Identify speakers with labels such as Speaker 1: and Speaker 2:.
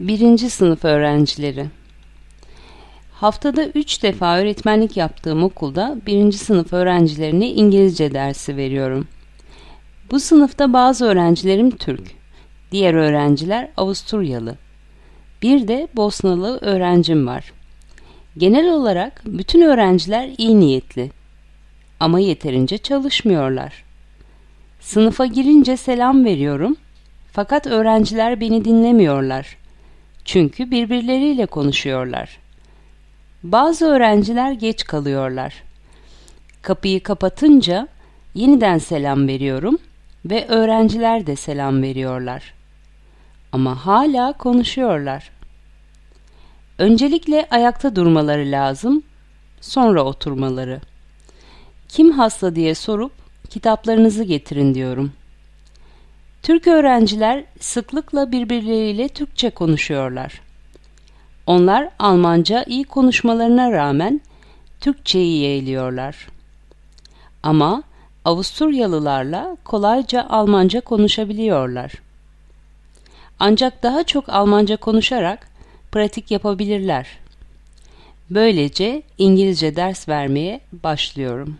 Speaker 1: Birinci sınıf öğrencileri Haftada üç defa öğretmenlik yaptığım okulda birinci sınıf öğrencilerine İngilizce dersi veriyorum. Bu sınıfta bazı öğrencilerim Türk, diğer öğrenciler Avusturyalı. Bir de Bosnalı öğrencim var. Genel olarak bütün öğrenciler iyi niyetli ama yeterince çalışmıyorlar. Sınıfa girince selam veriyorum fakat öğrenciler beni dinlemiyorlar. Çünkü birbirleriyle konuşuyorlar. Bazı öğrenciler geç kalıyorlar. Kapıyı kapatınca yeniden selam veriyorum ve öğrenciler de selam veriyorlar. Ama hala konuşuyorlar. Öncelikle ayakta durmaları lazım, sonra oturmaları. Kim hasta diye sorup kitaplarınızı getirin diyorum.'' Türk öğrenciler sıklıkla birbirleriyle Türkçe konuşuyorlar. Onlar Almanca iyi konuşmalarına rağmen Türkçeyi yeğliyorlar. Ama Avusturyalılarla kolayca Almanca konuşabiliyorlar. Ancak daha çok Almanca konuşarak pratik yapabilirler. Böylece İngilizce ders vermeye başlıyorum.